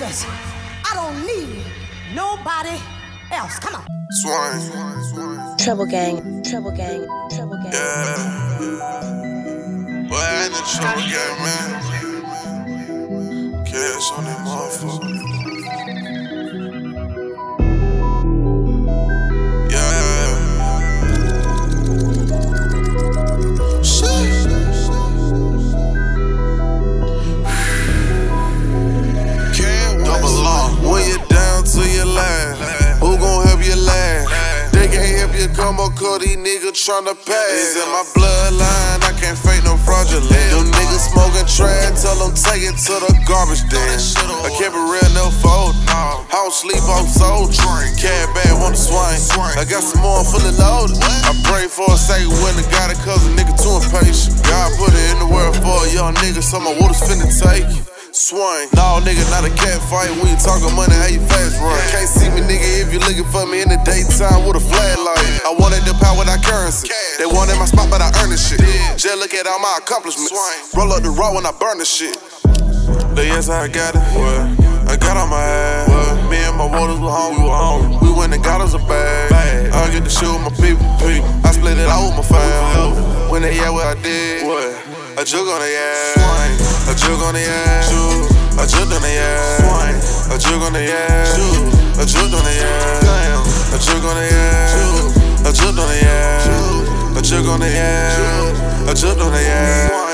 Jesus. I don't need nobody else. Come on. Swine. Treble gang, treble gang, treble gang. Yeah. Boy, I ain't in trouble gang, man. Cash on that motherfucker. Cause these niggas tryna pass. It's in my bloodline, I can't fake no fraudulent. Them niggas smoking trash, tell them take it to the garbage den. I keep it real, no fold. I don't sleep on soul. Cat bad, wanna swing. I got some more, I'm fully loaded. I pray for a second when I got it, cause a nigga too impatient. God put it in the world for a young nigga, so my water's finna take. Swing. No, nigga, not a cat fight. When you talking money, how you fast run? I earned this. Just look at all my accomplishments. Roll up the raw when I burn the shit. But yes, I got it. What? I got on my ass. What? Me and my waters were home, we were home. We went and got us a bag. I get the shit with my people. I split it out with my fam. When they yeah, what I did. What? A jug on the ass. A jug on the ass. A jug on the ass. A jug on the ass. A jug on the ass. on the air. I jumped on the air.